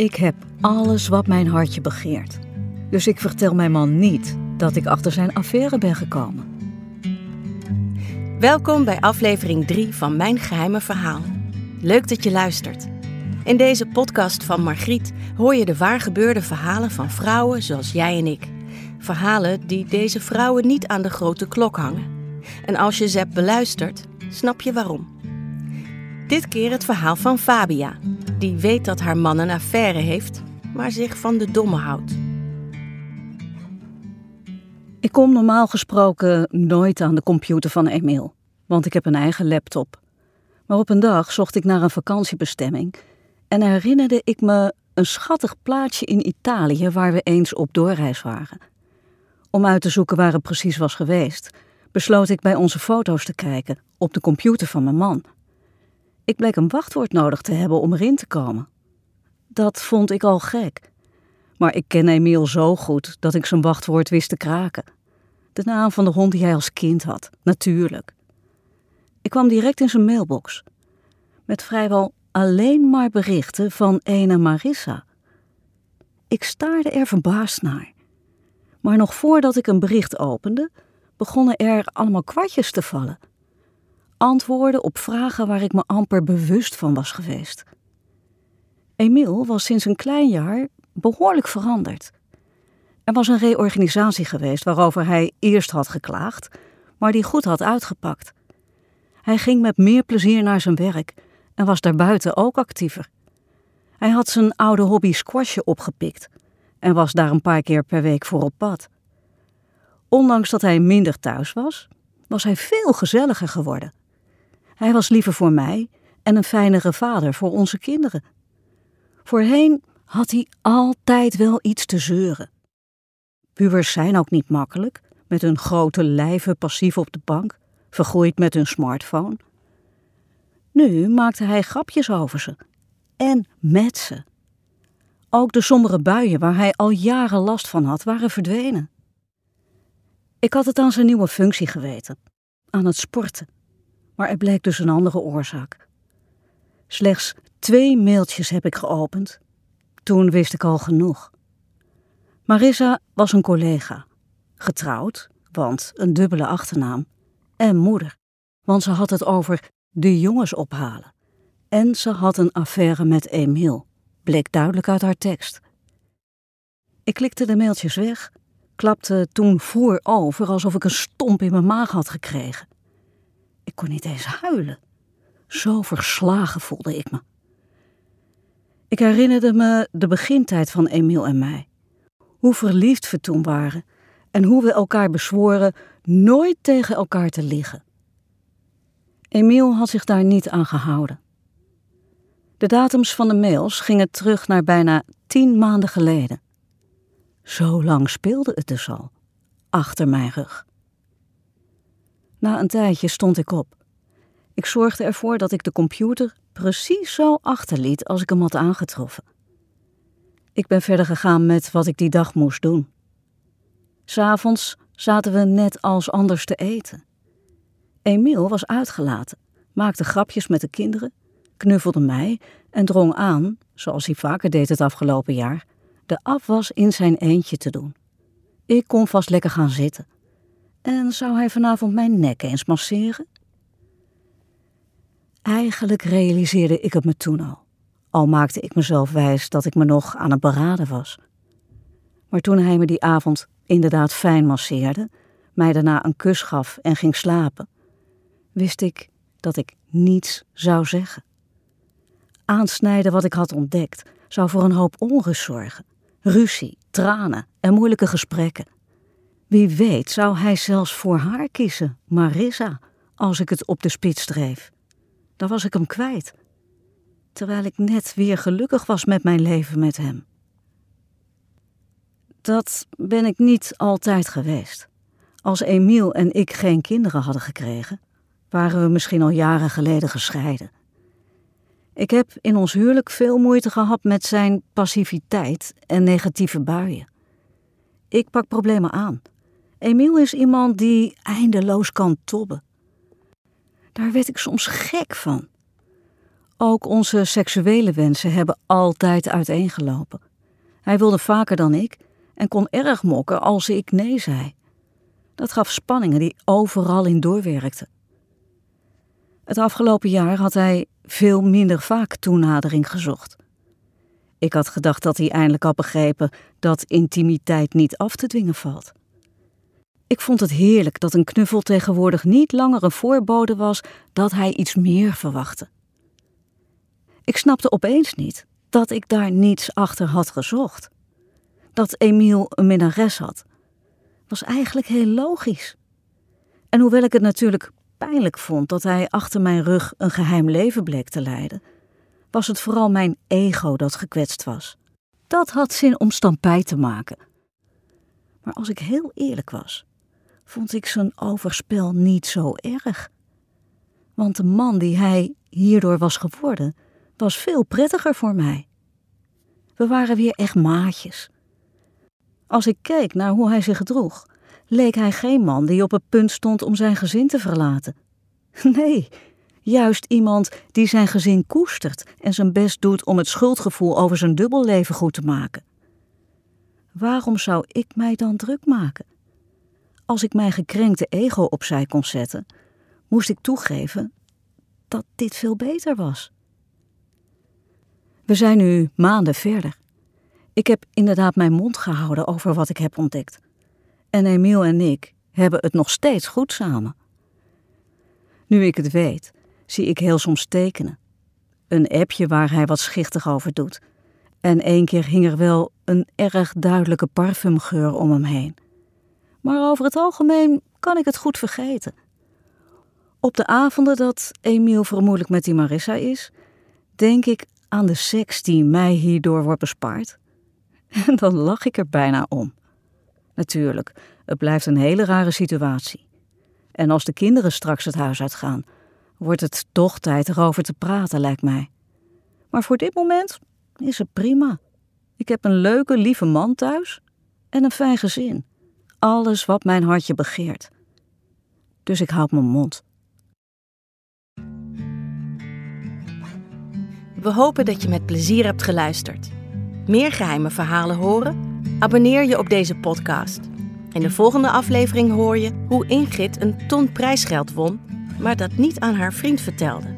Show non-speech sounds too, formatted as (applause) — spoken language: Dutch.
Ik heb alles wat mijn hartje begeert. Dus ik vertel mijn man niet dat ik achter zijn affaire ben gekomen. Welkom bij aflevering 3 van Mijn Geheime Verhaal. Leuk dat je luistert. In deze podcast van Margriet hoor je de waargebeurde verhalen van vrouwen zoals jij en ik. Verhalen die deze vrouwen niet aan de grote klok hangen. En als je ze hebt beluisterd, snap je waarom. Dit keer het verhaal van Fabia, die weet dat haar man een affaire heeft, maar zich van de domme houdt. Ik kom normaal gesproken nooit aan de computer van Emiel, want ik heb een eigen laptop. Maar op een dag zocht ik naar een vakantiebestemming en herinnerde ik me een schattig plaatsje in Italië waar we eens op doorreis waren. Om uit te zoeken waar het precies was geweest, besloot ik bij onze foto's te kijken op de computer van mijn man. Ik bleek een wachtwoord nodig te hebben om erin te komen. Dat vond ik al gek. Maar ik ken Emiel zo goed dat ik zijn wachtwoord wist te kraken. De naam van de hond die hij als kind had, natuurlijk. Ik kwam direct in zijn mailbox. Met vrijwel alleen maar berichten van ene Marissa. Ik staarde er verbaasd naar. Maar nog voordat ik een bericht opende, begonnen er allemaal kwartjes te vallen. Antwoorden op vragen waar ik me amper bewust van was geweest. Emiel was sinds een klein jaar behoorlijk veranderd. Er was een reorganisatie geweest waarover hij eerst had geklaagd, maar die goed had uitgepakt. Hij ging met meer plezier naar zijn werk en was daarbuiten ook actiever. Hij had zijn oude hobby squashje opgepikt en was daar een paar keer per week voor op pad. Ondanks dat hij minder thuis was, was hij veel gezelliger geworden. Hij was liever voor mij en een fijnere vader voor onze kinderen. Voorheen had hij altijd wel iets te zeuren. Pubers zijn ook niet makkelijk, met hun grote lijven passief op de bank, vergroeid met hun smartphone. Nu maakte hij grapjes over ze en met ze. Ook de sombere buien waar hij al jaren last van had, waren verdwenen. Ik had het aan zijn nieuwe functie geweten, aan het sporten, maar er bleek dus een andere oorzaak. Slechts twee mailtjes heb ik geopend. Toen wist ik al genoeg. Marissa was een collega, getrouwd, want een dubbele achternaam, en moeder, want ze had het over de jongens ophalen. En ze had een affaire met Emiel, bleek duidelijk uit haar tekst. Ik klikte de mailtjes weg, klapte toen voorover alsof ik een stomp in mijn maag had gekregen. Ik kon niet eens huilen. Zo verslagen voelde ik me. Ik herinnerde me de begintijd van Emiel en mij. Hoe verliefd we toen waren en hoe we elkaar bezworen nooit tegen elkaar te liggen. Emiel had zich daar niet aan gehouden. De datums van de mails gingen terug naar bijna tien maanden geleden. Zo lang speelde het dus al, achter mijn rug. Na een tijdje stond ik op. Ik zorgde ervoor dat ik de computer precies zo achterliet als ik hem had aangetroffen. Ik ben verder gegaan met wat ik die dag moest doen. S'avonds zaten we net als anders te eten. Emiel was uitgelaten, maakte grapjes met de kinderen, knuffelde mij en drong aan, zoals hij vaker deed het afgelopen jaar, de afwas in zijn eentje te doen. Ik kon vast lekker gaan zitten. En zou hij vanavond mijn nek eens masseren? Eigenlijk realiseerde ik het me toen al, al maakte ik mezelf wijs dat ik me nog aan het beraden was. Maar toen hij me die avond inderdaad fijn masseerde, mij daarna een kus gaf en ging slapen, wist ik dat ik niets zou zeggen. Aansnijden wat ik had ontdekt zou voor een hoop onrust zorgen, ruzie, tranen en moeilijke gesprekken. Wie weet zou hij zelfs voor haar kiezen, Marissa, als ik het op de spits dreef. Dan was ik hem kwijt, terwijl ik net weer gelukkig was met mijn leven met hem. Dat ben ik niet altijd geweest. Als Emiel en ik geen kinderen hadden gekregen, waren we misschien al jaren geleden gescheiden. Ik heb in ons huwelijk veel moeite gehad met zijn passiviteit en negatieve buien. Ik pak problemen aan. Emiel is iemand die eindeloos kan tobben. Daar werd ik soms gek van. Ook onze seksuele wensen hebben altijd uiteengelopen. Hij wilde vaker dan ik en kon erg mokken als ik nee zei. Dat gaf spanningen die overal in doorwerkten. Het afgelopen jaar had hij veel minder vaak toenadering gezocht. Ik had gedacht dat hij eindelijk had begrepen dat intimiteit niet af te dwingen valt. Ik vond het heerlijk dat een knuffel tegenwoordig niet langer een voorbode was dat hij iets meer verwachtte. Ik snapte opeens niet dat ik daar niets achter had gezocht. Dat Emiel een minnares had, was eigenlijk heel logisch. En hoewel ik het natuurlijk pijnlijk vond dat hij achter mijn rug een geheim leven bleek te leiden, was het vooral mijn ego dat gekwetst was. Dat had zin om stampij te maken. Maar als ik heel eerlijk was, vond ik zijn overspel niet zo erg. Want de man die hij hierdoor was geworden, was veel prettiger voor mij. We waren weer echt maatjes. Als ik keek naar hoe hij zich gedroeg, leek hij geen man die op het punt stond om zijn gezin te verlaten. (laughs) Nee, juist iemand die zijn gezin koestert en zijn best doet om het schuldgevoel over zijn dubbelleven goed te maken. Waarom zou ik mij dan druk maken? Als ik mijn gekrenkte ego opzij kon zetten, moest ik toegeven dat dit veel beter was. We zijn nu maanden verder. Ik heb inderdaad mijn mond gehouden over wat ik heb ontdekt. En Emiel en ik hebben het nog steeds goed samen. Nu ik het weet, zie ik heel soms tekenen. Een appje waar hij wat schichtig over doet. En één keer hing er wel een erg duidelijke parfumgeur om hem heen. Maar over het algemeen kan ik het goed vergeten. Op de avonden dat Emiel vermoedelijk met die Marissa is, denk ik aan de seks die mij hierdoor wordt bespaard. (laughs) En dan lach ik er bijna om. Natuurlijk, het blijft een hele rare situatie. En als de kinderen straks het huis uitgaan, wordt het toch tijd erover te praten, lijkt mij. Maar voor dit moment is het prima. Ik heb een leuke, lieve man thuis en een fijn gezin. Alles wat mijn hartje begeert. Dus ik houd mijn mond. We hopen dat je met plezier hebt geluisterd. Meer geheime verhalen horen? Abonneer je op deze podcast. In de volgende aflevering hoor je hoe Ingrid een ton prijsgeld won, maar dat niet aan haar vriend vertelde.